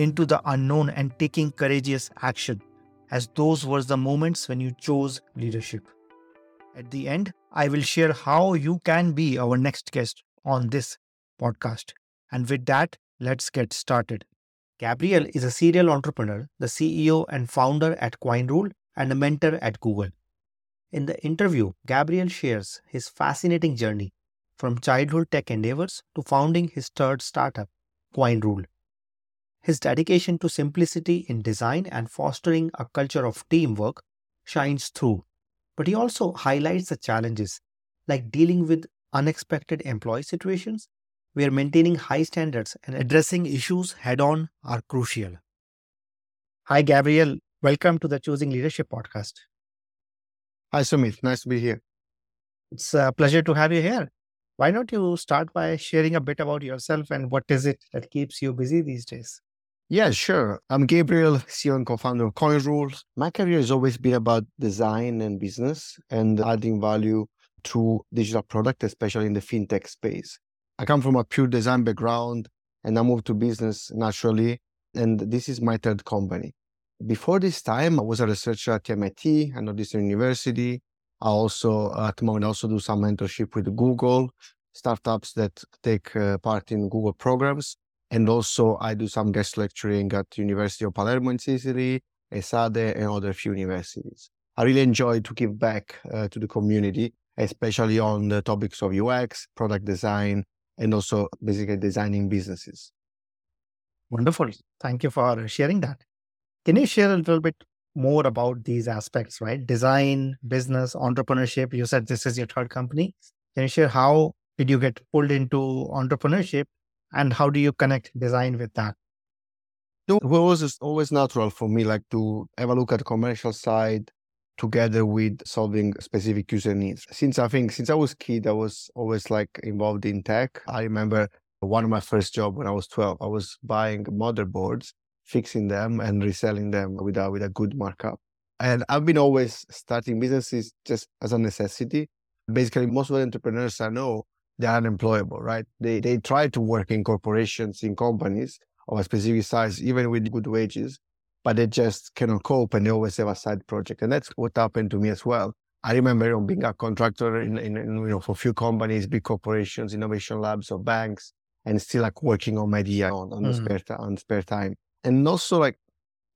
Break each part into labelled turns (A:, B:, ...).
A: into the unknown and taking courageous action, as those were the moments when you chose leadership. At the end, I will share how you can be our next guest on this podcast. And with that, let's get started. Gabriel is a serial entrepreneur, the CEO and founder at CoinRule, and a mentor at Google. In the interview, Gabriel shares his fascinating journey from childhood tech endeavors to founding his third startup, CoinRule. His dedication to simplicity in design and fostering a culture of teamwork shines through, but he also highlights the challenges like dealing with unexpected employee situations where maintaining high standards and addressing issues head on are crucial. Hi, Gabriel. Welcome to the Choosing Leadership podcast.
B: Hi, Sumit. Nice to be here.
A: It's a pleasure to have you here. Why don't you start by sharing a bit about yourself and what is it that keeps you busy these days?
B: Yeah, sure. I'm Gabriel, CEO and co-founder of CoinRule. My career has always been about design and business and adding value through digital product, especially in the fintech space. I come from a pure design background and I moved to business naturally. And this is my third company. Before this time, I was a researcher at MIT and Northeastern University. I also, at the moment, also do some mentorship with Google, startups that take uh, part in Google programs. And also I do some guest lecturing at University of Palermo in Sicily, ESADE, and other few universities. I really enjoy to give back uh, to the community, especially on the topics of UX, product design, and also basically designing businesses.
A: Wonderful. Thank you for sharing that. Can you share a little bit more about these aspects, right? Design, business, entrepreneurship. You said this is your third company. Can you share how did you get pulled into entrepreneurship and how do you connect design with that?
B: It was always natural for me, like to have a look at the commercial side together with solving specific user needs. Since I think since I was kid, I was always like involved in tech. I remember one of my first job when I was 12, I was buying motherboards, fixing them and reselling them with a, with a good markup. And I've been always starting businesses just as a necessity. Basically, most of the entrepreneurs I know, they're unemployable, right? They they try to work in corporations, in companies of a specific size, even with good wages, but they just cannot cope and they always have a side project. And that's what happened to me as well. I remember you know, being a contractor in, in, in, you know for a few companies, big corporations, innovation labs, or banks, and still like working on my idea on, on mm. the spare on spare time. And also like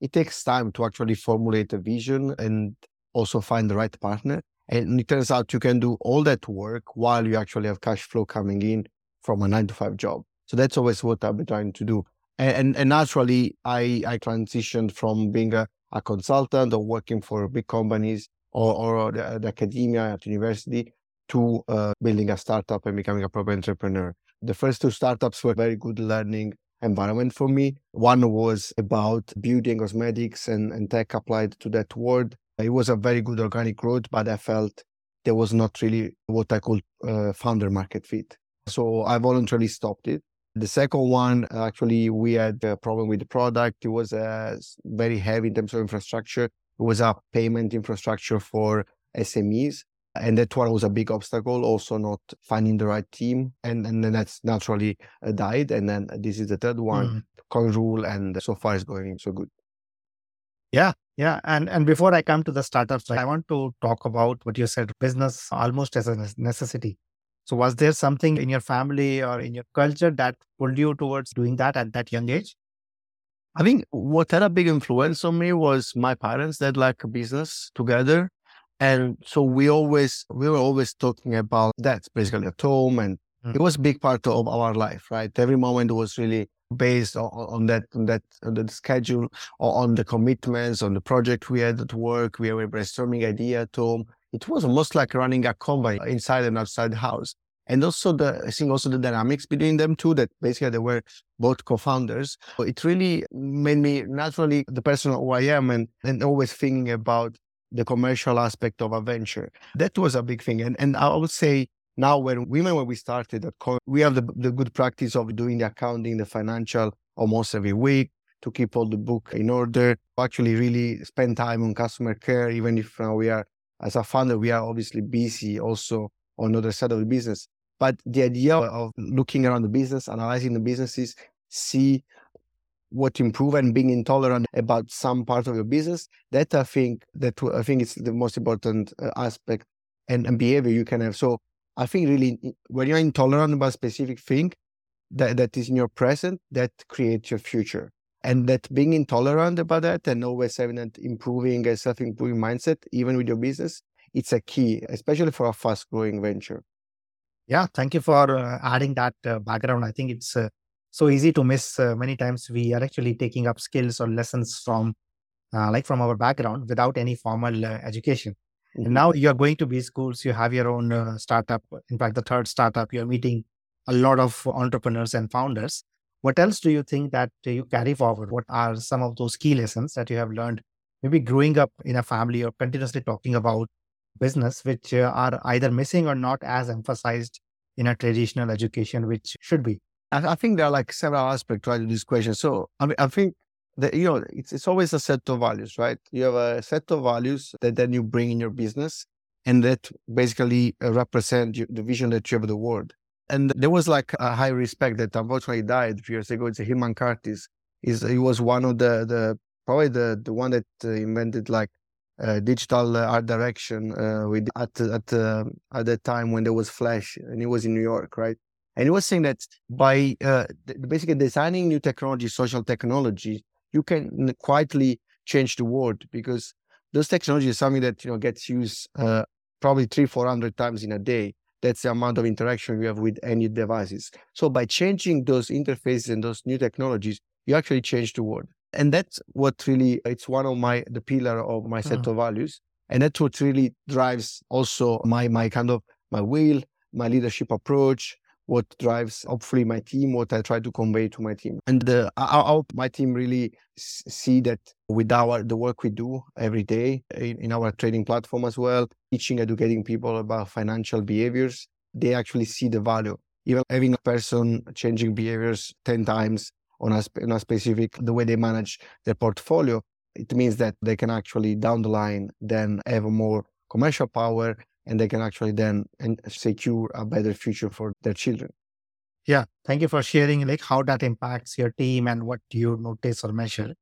B: it takes time to actually formulate a vision and also find the right partner. And it turns out you can do all that work while you actually have cash flow coming in from a nine to five job. So that's always what I've been trying to do. And, and, naturally, I, I transitioned from being a, a consultant or working for big companies or, or the, the academia at university to uh, building a startup and becoming a proper entrepreneur. The first two startups were very good learning environment for me. One was about and cosmetics and, and tech applied to that world. It was a very good organic growth, but I felt there was not really what I call uh, founder market fit. So I voluntarily stopped it. The second one, actually, we had a problem with the product. It was uh, very heavy in terms of infrastructure. It was a payment infrastructure for SMEs. And that one was a big obstacle, also not finding the right team. And, and then that's naturally uh, died. And then this is the third one, mm. Coin Rule. And so far it's going so good.
A: Yeah, yeah. And and before I come to the startups, I want to talk about what you said, business almost as a necessity. So was there something in your family or in your culture that pulled you towards doing that at that young age?
B: I think what had a big influence on me was my parents that like business together. And so we always, we were always talking about that basically at home. And mm. it was a big part of our life, right? Every moment was really based on, on that, on that, on the schedule, or on the commitments, on the project we had at work. We were brainstorming idea at home it was almost like running a company inside and outside the house. And also the, I think also the dynamics between them too, that basically they were both co-founders. It really made me naturally the person who I am and, and always thinking about the commercial aspect of a venture. That was a big thing. And, and I would say now when women, when we started at Coin, we have the, the good practice of doing the accounting, the financial almost every week to keep all the book in order, actually really spend time on customer care, even if now we are as a founder, we are obviously busy also on the other side of the business. But the idea of looking around the business, analyzing the businesses, see what to improve and being intolerant about some part of your business, that I think that I think is the most important uh, aspect and, and behavior you can have. So I think really when you're intolerant about a specific thing that, that is in your present, that creates your future. And that being intolerant about that and always having an improving and self-improving mindset even with your business it's a key especially for a fast growing venture.
A: Yeah thank you for uh, adding that uh, background. I think it's uh, so easy to miss uh, many times we are actually taking up skills or lessons from uh, like from our background without any formal uh, education mm-hmm. now you're going to B schools you have your own startup in fact the third startup you're meeting a lot of entrepreneurs and founders what else do you think that you carry forward? What are some of those key lessons that you have learned, maybe growing up in a family or continuously talking about business, which uh, are either missing or not as emphasized in a traditional education, which should be?
B: I, I think there are like several aspects to this question. So I mean, I think that you know it's it's always a set of values, right? You have a set of values that then you bring in your business, and that basically uh, represent the vision that you have of the world. And there was like a high respect that unfortunately died a few years ago. It's a Hillman Curtis. He's, he was one of the, the probably the, the one that uh, invented like uh, digital uh, art direction uh, with at at uh, at that time when there was Flash and he was in New York, right? And he was saying that by uh, basically designing new technology, social technology, you can quietly change the world because those technology is something that you know gets used uh, probably three, four hundred times in a day. That's the amount of interaction you have with any devices. So by changing those interfaces and those new technologies, you actually change the world. And that's what really, it's one of my, the pillar of my set mm. of values. And that's what really drives also my, my kind of, my will, my leadership approach, what drives hopefully my team, what I try to convey to my team. And the, I, hope my team really see that with our the work we do every day in, in our trading platform as well, teaching, educating people about financial behaviors, they actually see the value. Even having a person changing behaviors 10 times on a, on a specific, the way they manage their portfolio, it means that they can actually down the line then have more commercial power and they can actually then secure a better future for their children.
A: Yeah, thank you for sharing like how that impacts your team and what you notice or measure.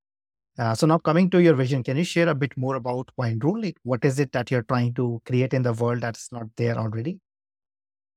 A: Uh, so now coming to your vision, can you share a bit more about Coin Rule? Like, what is it that you're trying to create in the world that's not there already?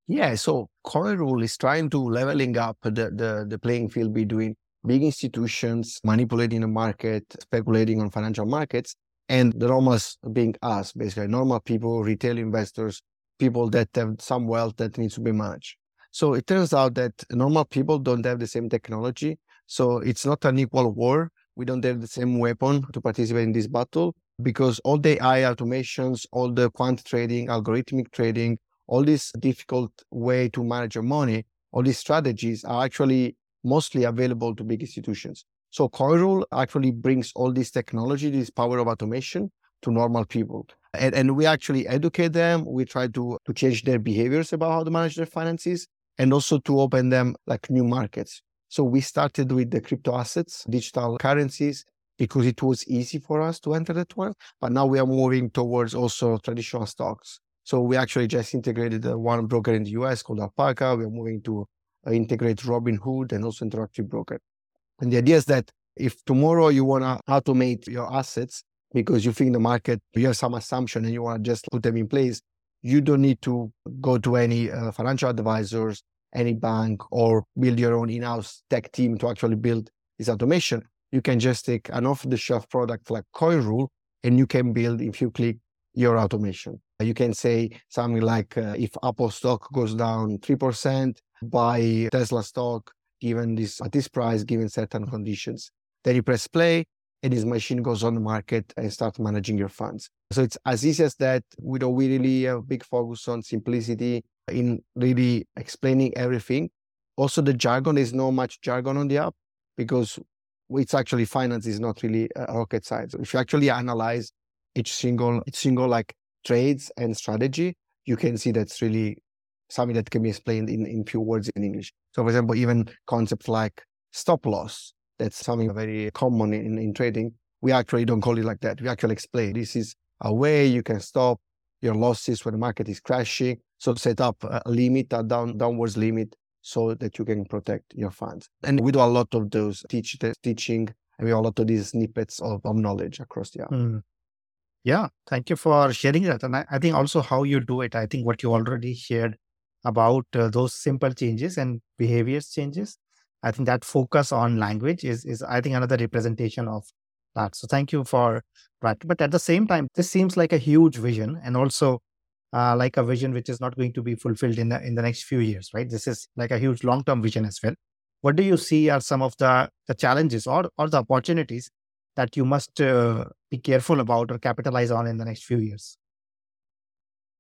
B: Yeah, so Coin Rule is trying to leveling up the, the, the playing field between big institutions manipulating the market, speculating on financial markets, and the normals being us, basically normal people, retail investors, people that have some wealth that needs to be managed. So it turns out that normal people don't have the same technology. So it's not an equal war. We don't have the same weapon to participate in this battle because all the AI automations, all the quant trading, algorithmic trading, all this difficult way to manage your money, all these strategies are actually mostly available to big institutions. So CoinRule actually brings all this technology, this power of automation to normal people. And, and we actually educate them. We try to, to change their behaviors about how to manage their finances and also to open them like new markets. So we started with the crypto assets, digital currencies, because it was easy for us to enter that world. But now we are moving towards also traditional stocks. So we actually just integrated uh, one broker in the US called Alpaca. We are moving to uh, integrate Robinhood and also Interactive Broker. And the idea is that if tomorrow you want to automate your assets because you think the market, you have some assumption and you want to just put them in place, you don't need to go to any uh, financial advisors, any bank, or build your own in-house tech team to actually build this automation. You can just take an off-the-shelf product like CoinRule, and you can build, if you click, your automation. You can say something like, uh, if Apple stock goes down 3%, buy Tesla stock given this at this price, given certain conditions. Then you press play, and this machine goes on the market and start managing your funds. So it's as easy as that. We don't really have a big focus on simplicity in really explaining everything. Also, the jargon is not much jargon on the app because it's actually finance is not really a rocket science. If you actually analyze each single each single like trades and strategy, you can see that's really something that can be explained in, in few words in English. So, for example, even concepts like stop loss, that's something very common in, in trading. We actually don't call it like that. We actually explain this is a way you can stop your losses when the market is crashing. So set up a limit, a down, downwards limit, so that you can protect your funds. And we do a lot of those teach, teaching, and we have a lot of these snippets of, of knowledge across the app. Mm.
A: Yeah, thank you for sharing that. And I, I, think also how you do it, I think what you already shared about uh, those simple changes and behaviors changes I think that focus on language is, is I think, another representation of that. So thank you for that. But at the same time, this seems like a huge vision and also uh, like a vision which is not going to be fulfilled in the, in the next few years, right? This is like a huge long-term vision as well. What do you see are some of the, the challenges or, or the opportunities that you must uh, be careful about or capitalize on in the next few years?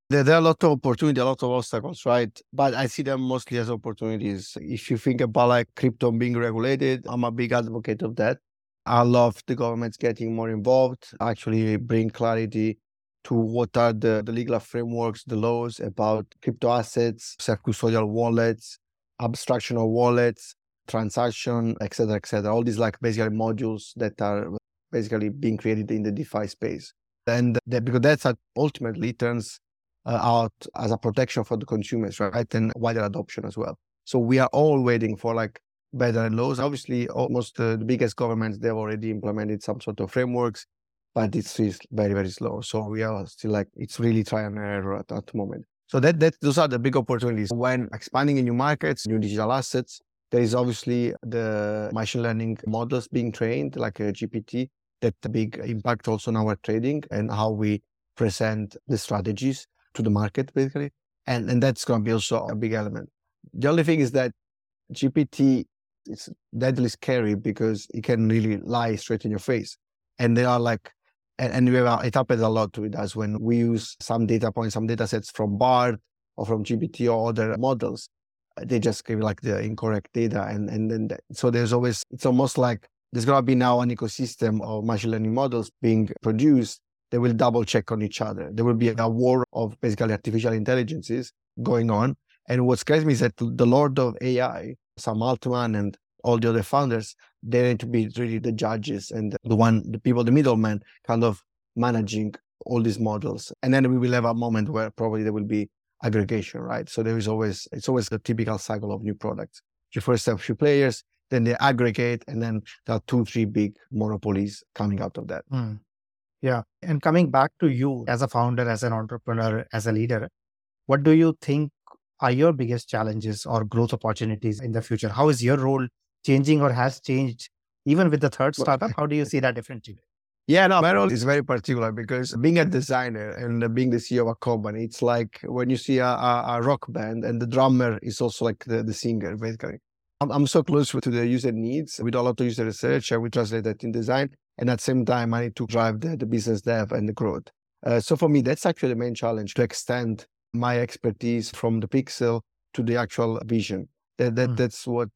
B: There, there, are a lot of opportunity, a lot of obstacles, right? But I see them mostly as opportunities. If you think about like crypto being regulated, I'm a big advocate of that. I love the governments getting more involved, actually bring clarity to what are the, the legal frameworks, the laws about crypto assets, self-custodial wallets, abstraction of wallets, transaction, etc., etc. All these like basically modules that are basically being created in the DeFi space. And that, because that's ultimately turns uh, out as a protection for the consumers, right? And wider adoption as well. So we are all waiting for like better laws. Obviously, almost uh, the biggest governments, they've already implemented some sort of frameworks, but it's very, very slow. So we are still like, it's really try and error at that moment. So that, that those are the big opportunities. When expanding in new markets, new digital assets, there is obviously the machine learning models being trained, like a GPT, that big impact also on our trading and how we present the strategies to the market, basically. And, and that's going to be also a big element. The only thing is that GPT is deadly scary because it can really lie straight in your face. And they are like, and, and we have, uh, it happens a lot with us when we use some data points, some data sets from BARD or from GPT or other models. They just give like the incorrect data. And, and then, that, so there's always, it's almost like there's going to be now an ecosystem of machine learning models being produced they will double check on each other. There will be a war of basically artificial intelligences going on. And what scares me is that the lord of AI, Sam Altman and all the other founders, they need to be really the judges and the one, the people, the middleman, kind of managing all these models. And then we will have a moment where probably there will be aggregation, right? So there is always, it's always the typical cycle of new products. You first have a few players, then they aggregate, and then there are two, three big monopolies coming out of that.
A: Mm. Yeah. And coming back to you as a founder, as an entrepreneur, as a leader, what do you think are your biggest challenges or growth opportunities in the future? How is your role changing or has changed even with the third startup? How do you see that differently?
B: Yeah, no, my role is very particular because being a designer and being the CEO of a company, it's like when you see a, a, rock band and the drummer is also like the, the singer, basically. I'm, I'm so close to the user needs. We do a lot of user research and we translate that in design. And at the same time, I need to drive the, the business dev and the growth. Uh, so for me, that's actually the main challenge to extend my expertise from the pixel to the actual vision. That, that mm. That's what,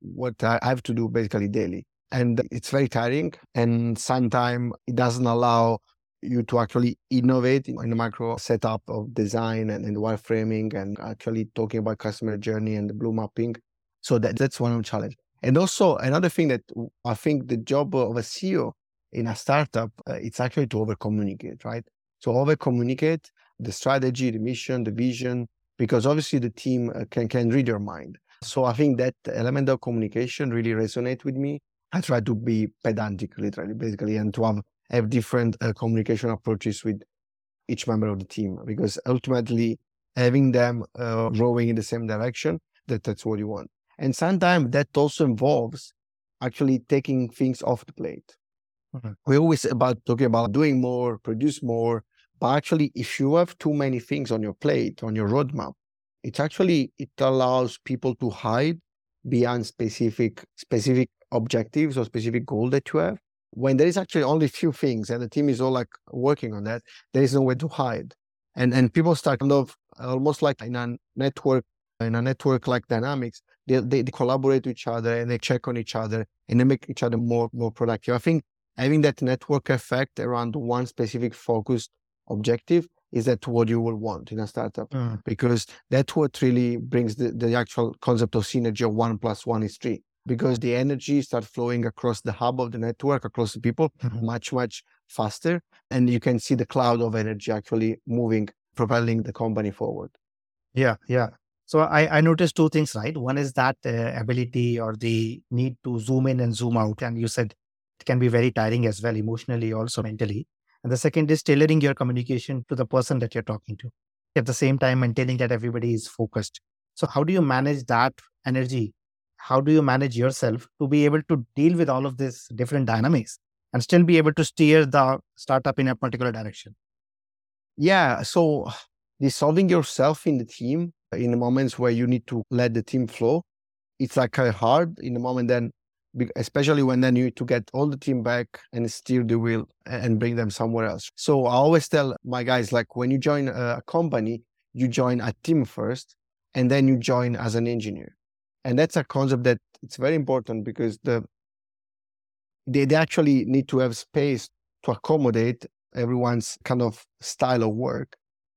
B: what I have to do basically daily. And it's very tiring. And sometimes it doesn't allow you to actually innovate in the macro setup of design and, and wireframing and actually talking about customer journey and the blue mapping. So that, that's one challenge. And also another thing that I think the job of a CEO in a startup, uh, it's actually to over communicate, right? So over communicate the strategy, the mission, the vision, because obviously the team uh, can can read your mind. So I think that element of communication really resonate with me. I try to be pedantic, literally, basically, and to have have different uh, communication approaches with each member of the team because ultimately having them uh, rowing in the same direction that that's what you want and sometimes that also involves actually taking things off the plate mm-hmm. we always about talking about doing more produce more but actually if you have too many things on your plate on your roadmap it's actually it allows people to hide beyond specific specific objectives or specific goal that you have when there is actually only few things and the team is all like working on that, there is nowhere to hide. And and people start kind of almost like in a network, in a network like dynamics, they, they, they collaborate with each other and they check on each other and they make each other more more productive. I think having that network effect around one specific focused objective is that what you will want in a startup mm. because that's what really brings the, the actual concept of synergy of one plus one is three because the energy starts flowing across the hub of the network, across the people, mm-hmm. much, much faster. And you can see the cloud of energy actually moving, propelling the company forward.
A: Yeah, yeah. So I, I noticed two things, right? One is that uh, ability or the need to zoom in and zoom out. And you said can be very tiring as well, emotionally, also mentally. And the second is tailoring your communication to the person that you're talking to. At the same time, maintaining that everybody is focused. So, how do you manage that energy how do you manage yourself to be able to deal with all of these different dynamics and still be able to steer the startup in a particular direction?
B: Yeah. So dissolving yourself in the team in the moments where you need to let the team flow, it's like uh, hard in the moment then, especially when then you need to get all the team back and steer the wheel and bring them somewhere else. So I always tell my guys, like when you join a company, you join a team first and then you join as an engineer. And that's a concept that it's very important because the they, they actually need to have space to accommodate everyone's kind of style of work.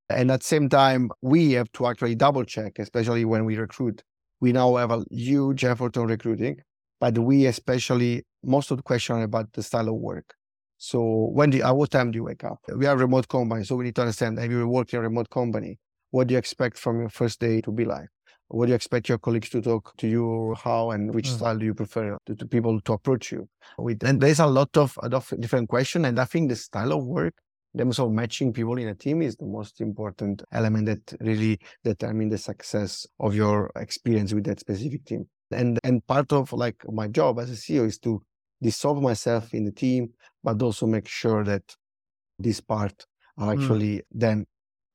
B: And at the same time we have to actually double check especially when we recruit. We now have a huge effort on recruiting but we especially most of the question about the style of work so when do you, at what time do you wake up we are a remote company so we need to understand if you work in a remote company what do you expect from your first day to be like what do you expect your colleagues to talk to you? How and which mm. style do you prefer to, to, people to approach you with? And there's a lot of, of different questions. And I think the style of work, the terms of matching people in a team is the most important element that really determine the success of your experience with that specific team. And and part of like my job as a CEO is to dissolve myself in the team, but also make sure that this part are mm. actually mm. then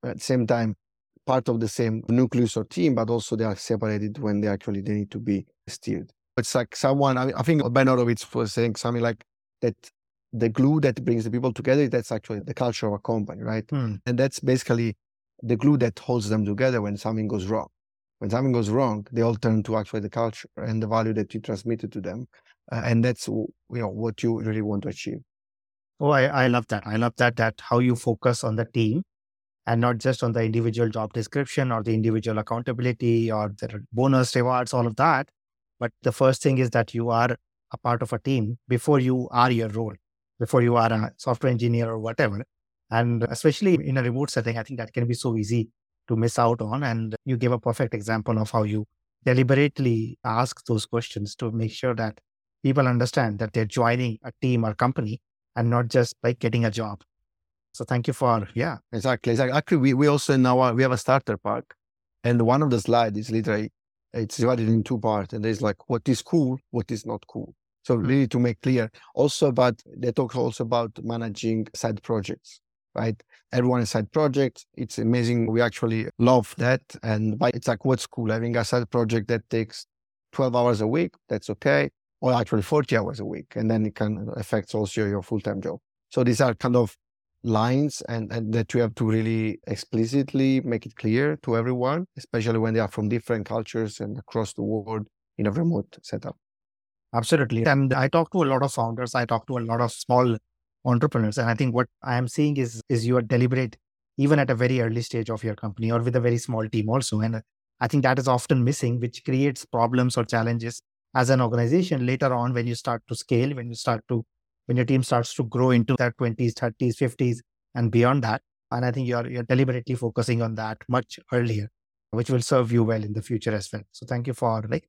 B: at the same time part of the same nucleus or team, but also they are separated when they actually they need to be steered. It's like someone, I, mean, I think Ben Horowitz was saying something like that the glue that brings the people together, that's actually the culture of a company, right? Hmm. And that's basically the glue that holds them together when something goes wrong. When something goes wrong, they all turn to actually the culture and the value that you transmitted to them. Uh, and that's you know what you really want to achieve.
A: Oh, I, I love that. I love that that how you focus on the team and not just on the individual job description or the individual accountability or the bonus rewards, all of that. But the first thing is that you are a part of a team before you are your role, before you are a software engineer or whatever. And especially in a remote setting, I think that can be so easy to miss out on. And you gave a perfect example of how you deliberately ask those questions to make sure that people understand that they're joining a team or company and not just like getting a job. So thank you for yeah.
B: Exactly. Exactly. Actually, we, we also now we have a starter pack, and one of the slides is literally it's divided in two parts, and there's like what is cool, what is not cool. So mm-hmm. really to make clear, also about they talk also about managing side projects, right? Everyone is side projects. It's amazing. We actually love that, and it's like what's cool having a side project that takes 12 hours a week. That's okay, or actually 40 hours a week, and then it can affect also your full time job. So these are kind of lines and, and that you have to really explicitly make it clear to everyone, especially when they are from different cultures and across the world in a remote setup.
A: Absolutely. And I talk to a lot of founders, I talk to a lot of small entrepreneurs. And I think what I am seeing is is you are deliberate even at a very early stage of your company or with a very small team also. And uh, I think that is often missing, which creates problems or challenges as an organization later on when you start to scale, when you start to, when your team starts to grow into their 20s, 30s, 50s, and beyond that. And I think you're, you're deliberately focusing on that much earlier, which will serve you well in the future as well. So thank you for like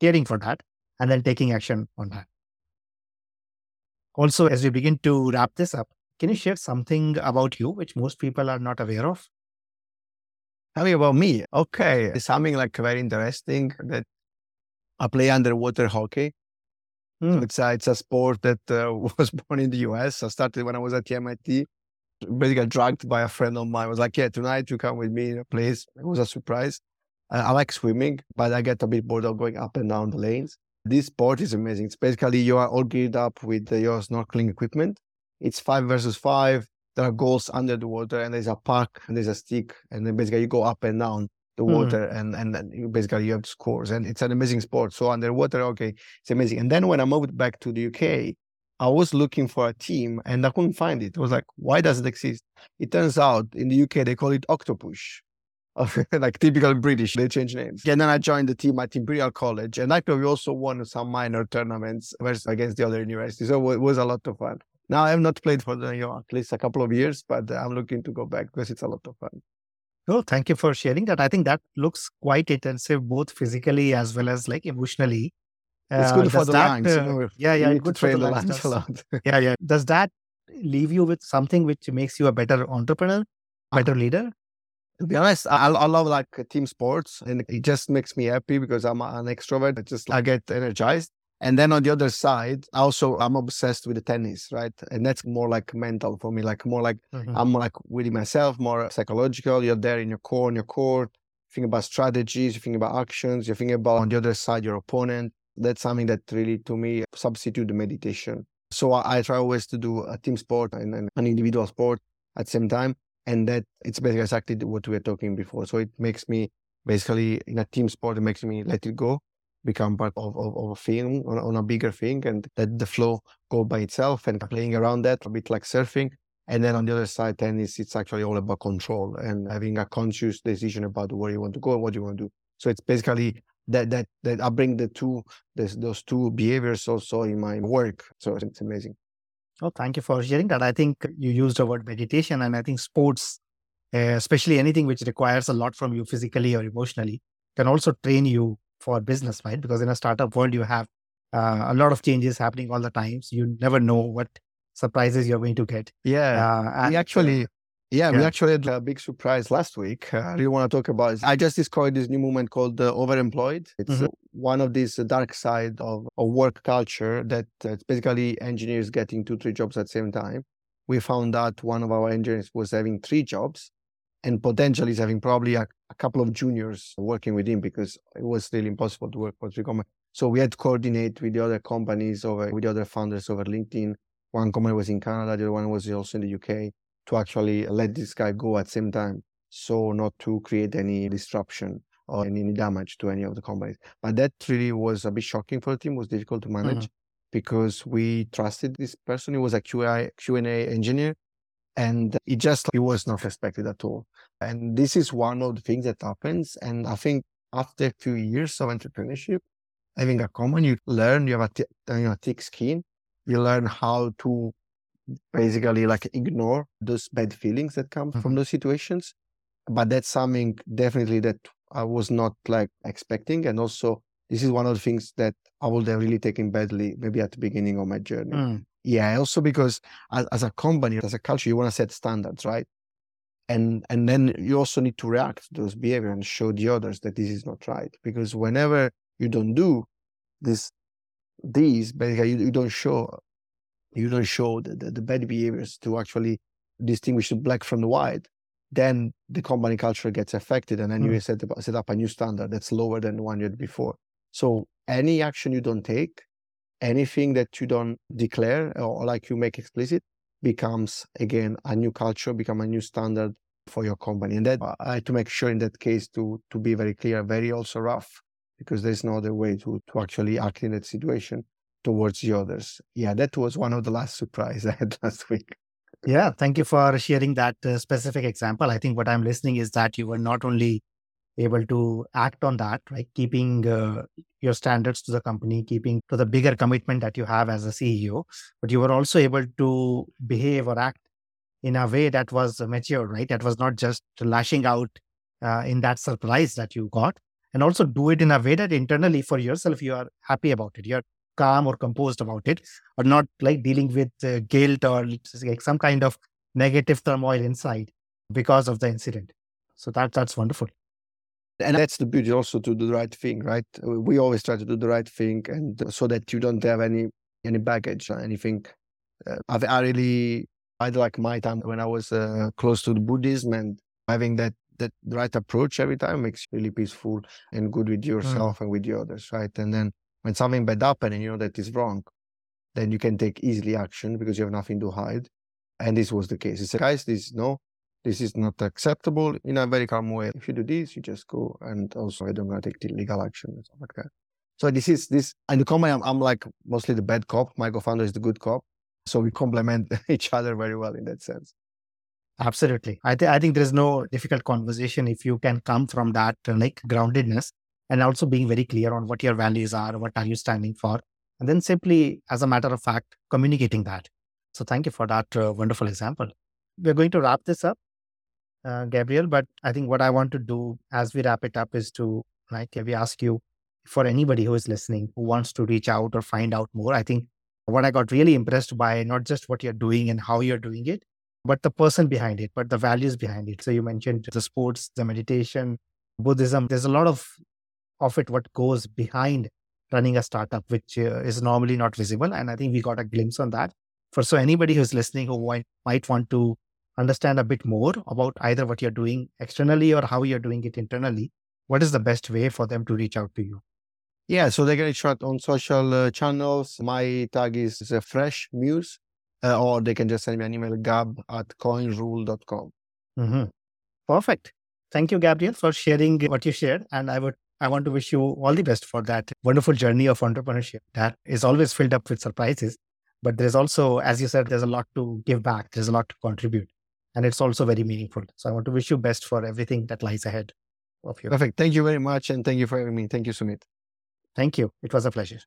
A: caring for that and then taking action on that. Also, as we begin to wrap this up, can you share something about you which most people are not aware of?
B: Tell me about me. Okay. Something like very interesting that I play underwater hockey. Mm. It's, a, it's a sport that uh, was born in the US. I started when I was at MIT. Basically, dragged by a friend of mine. I was like, yeah, tonight you come with me, please. It was a surprise. I, I like swimming, but I get a bit bored of going up and down the lanes. This sport is amazing. It's basically you are all geared up with your snorkeling equipment. It's five versus five. There are goals under the water, and there's a puck and there's a stick, and then basically you go up and down the hmm. water, mm. and and then you basically you have scores, and it's an amazing sport. So underwater, okay, it's amazing. And then when I moved back to the UK, I was looking for a team and I couldn't find it. I was like, why does it exist? It turns out in the UK they call it Octopush. like typical British, they change names. And then I joined the team at Imperial College, and actually we also won some minor tournaments versus against the other universities. So it was a lot of fun. Now I have not played for the, you know, at least a couple of years, but I'm looking to go back because it's a lot of fun.
A: Oh, thank you for sharing that. I think that looks quite intensive, both physically as well as like emotionally.
B: It's good uh, for the that, lungs. Uh, you know,
A: yeah, yeah, good for the lungs. a lot. yeah, yeah. Does that leave you with something which makes you a better entrepreneur, better leader?
B: To be honest, I, I love like team sports, and it just makes me happy because I'm an extrovert. I just I get energized. And then on the other side, also I'm obsessed with the tennis, right? And that's more like mental for me, like more like mm-hmm. I'm like with myself, more psychological. You're there in your core, in your court. Think about strategies, you think about actions, you think about on the other side your opponent. That's something that really, to me, substitute the meditation. So I, I try always to do a team sport and, and an individual sport at the same time and that it's basically exactly what we were talking before. So it makes me basically in a team sport, it makes me let it go, become part of, of, of a thing on, on, a bigger thing, and let the flow go by itself and playing around that a bit like surfing. And then on the other side, tennis, it's actually all about control and having a conscious decision about where you want to go and what you want to do. So it's basically that that that I bring the two this, those two behaviors also in my work. So it's amazing.
A: Oh, thank you for sharing that. I think you used the word meditation, and I think sports, uh, especially anything which requires a lot from you physically or emotionally, can also train you for business, right? Because in a startup world, you have uh, a lot of changes happening all the times. So you never know what surprises you're going to get.
B: Yeah. Uh, and, we actually yeah, yeah, we actually had a big surprise last week. Uh, I really want to talk about it. I just discovered this new movement called uh, Overemployed. It's mm-hmm. uh, one of these dark side of, of work culture that uh, it's basically engineers getting two, three jobs at the same time. We found out one of our engineers was having three jobs and potentially is having probably a, a, couple of juniors working with him because it was really impossible to work for three companies. So we had to coordinate with the other companies over with the other founders over LinkedIn. One company was in Canada, the other one was also in the UK to actually let this guy go at the same time. So not to create any disruption or any damage to any of the companies. But that really was a bit shocking for the team, was difficult to manage mm-hmm. because we trusted this person. He was a QA, Q&A engineer and it just, it was not respected at all. And this is one of the things that happens. And I think after a few years of entrepreneurship, having a common, you learn, you have a, t- you know, thick skin, you learn how to basically like ignore those bad feelings that come mm-hmm. from those situations. But that's something definitely that I was not like expecting. And also, this is one of the things that I would have really taken badly, maybe at the beginning of my journey. Mm. Yeah, also because as, as, a company, as a culture, you want to set standards, right? And and then you also need to react to those behavior and show the others that this is not right. Because whenever you don't do this, these basically you, you don't show you don't show the, the, the bad behaviors to actually distinguish the black from the white, then the company culture gets affected and then mm. you set up, set up a new standard that's lower than the one you had before. So any action you don't take, anything that you don't declare or like you make explicit becomes again a new culture, become a new standard for your company. And that I had to make sure in that case to to be very clear, very also rough, because there's no other way to to actually act in that situation towards the others. Yeah, that was one of the last surprise I had last week.
A: Yeah, thank you for sharing that uh, specific example. I think what I'm listening is that you were not only able to act on that, right? Keeping uh, your standards to the company, keeping to the bigger commitment that you have as a CEO, but you were also able to behave or act in a way that was mature, right? That was not just lashing out uh, in that surprise that you got, and also do it in a way that internally for yourself you are happy about it. You're calm or composed about it, or not like dealing with uh, guilt or like some kind of negative turmoil inside because of the incident. So that that's wonderful.
B: And that's the beauty also to do the right thing, right? We always try to do the right thing, and so that you don't have any any baggage or anything. Uh, I, I really I like my time when I was uh, close to the Buddhism and having that that right approach every time makes you really peaceful and good with mm. yourself mm. and with the others, right? And then when something bad happens and you know that is wrong, then you can take easily action because you have nothing to hide. And this was the case. He said, guys, this no, this is not acceptable in a very calm way. If you do this, you just go and also I don't gonna take the legal action and stuff like that. So this is this and the company I'm, I'm like mostly the bad cop. My co-founder is the good cop. So we complement each other very well in that sense.
A: Absolutely. I, th- I think there's no difficult conversation if you can come from that uh, like groundedness and also being very clear on what your values are, what are you standing for, and then simply, as a matter of fact, communicating that. So thank you for that uh, wonderful example. We're going to wrap this up, uh, Gabriel, but I think what I want to do as we wrap it up is to like we ask you for anybody who is listening who wants to reach out or find out more. I think what I got really impressed by not just what you're doing and how you're doing it, but the person behind it, but the values behind it. So you mentioned the sports, the meditation, Buddhism. There's a lot of of it what goes behind running a startup, which uh, is normally not visible. And I think we got a glimpse on that. For so anybody who's listening who might, might want to understand a bit more about either what you're doing externally or how you're doing it internally, what is the best way for them to reach out to you?
B: Yeah, so they can reach out on social uh, channels. My tag is Fresh Muse, uh, or they can just send me an email, gab at coinrule.com.
A: Mm-hmm. Perfect. Thank you, Gabriel, for sharing what you shared. And I would I want to wish you all the best for that wonderful journey of entrepreneurship that is always filled up with surprises. But there's also, as you said, there's a lot to give back, there's a lot to contribute, and it's also very meaningful. So I want to wish you best for everything that lies ahead of you.
B: Perfect. Thank you very much. And thank you for having me. Thank you, Sumit.
A: Thank you. It was a pleasure.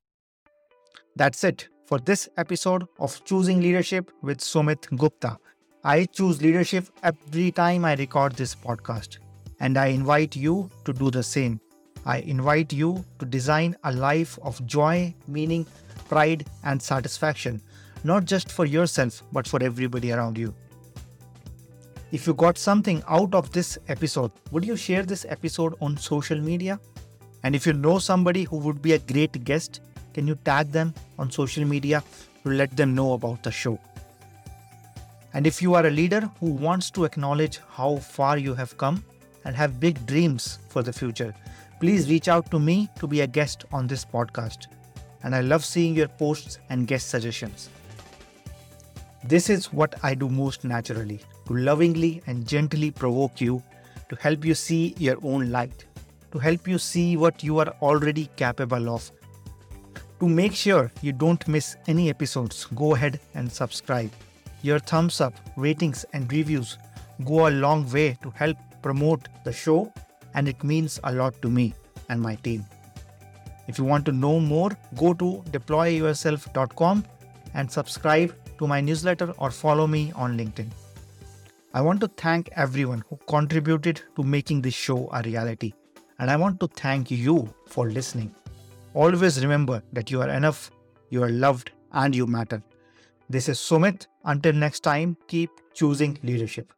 A: That's it for this episode of Choosing Leadership with Sumit Gupta. I choose leadership every time I record this podcast, and I invite you to do the same. I invite you to design a life of joy, meaning, pride, and satisfaction, not just for yourself, but for everybody around you. If you got something out of this episode, would you share this episode on social media? And if you know somebody who would be a great guest, can you tag them on social media to let them know about the show? And if you are a leader who wants to acknowledge how far you have come and have big dreams for the future, please reach out to me to be a guest on this podcast. And I love seeing your posts and guest suggestions. This is what I do most naturally to lovingly and gently provoke you, to help you see your own light, to help you see what you are already capable of. To make sure you don't miss any episodes, go ahead and subscribe. Your thumbs up, ratings, and reviews go a long way to help promote the show and it means a lot to me and my team. If you want to know more, go to deployyourself.com and subscribe to my newsletter or follow me on LinkedIn. I want to thank everyone who contributed to making this show a reality, and I want to thank you for listening. Always remember that you are enough, you are loved, and you matter. This is Sumit. Until next time, keep choosing leadership.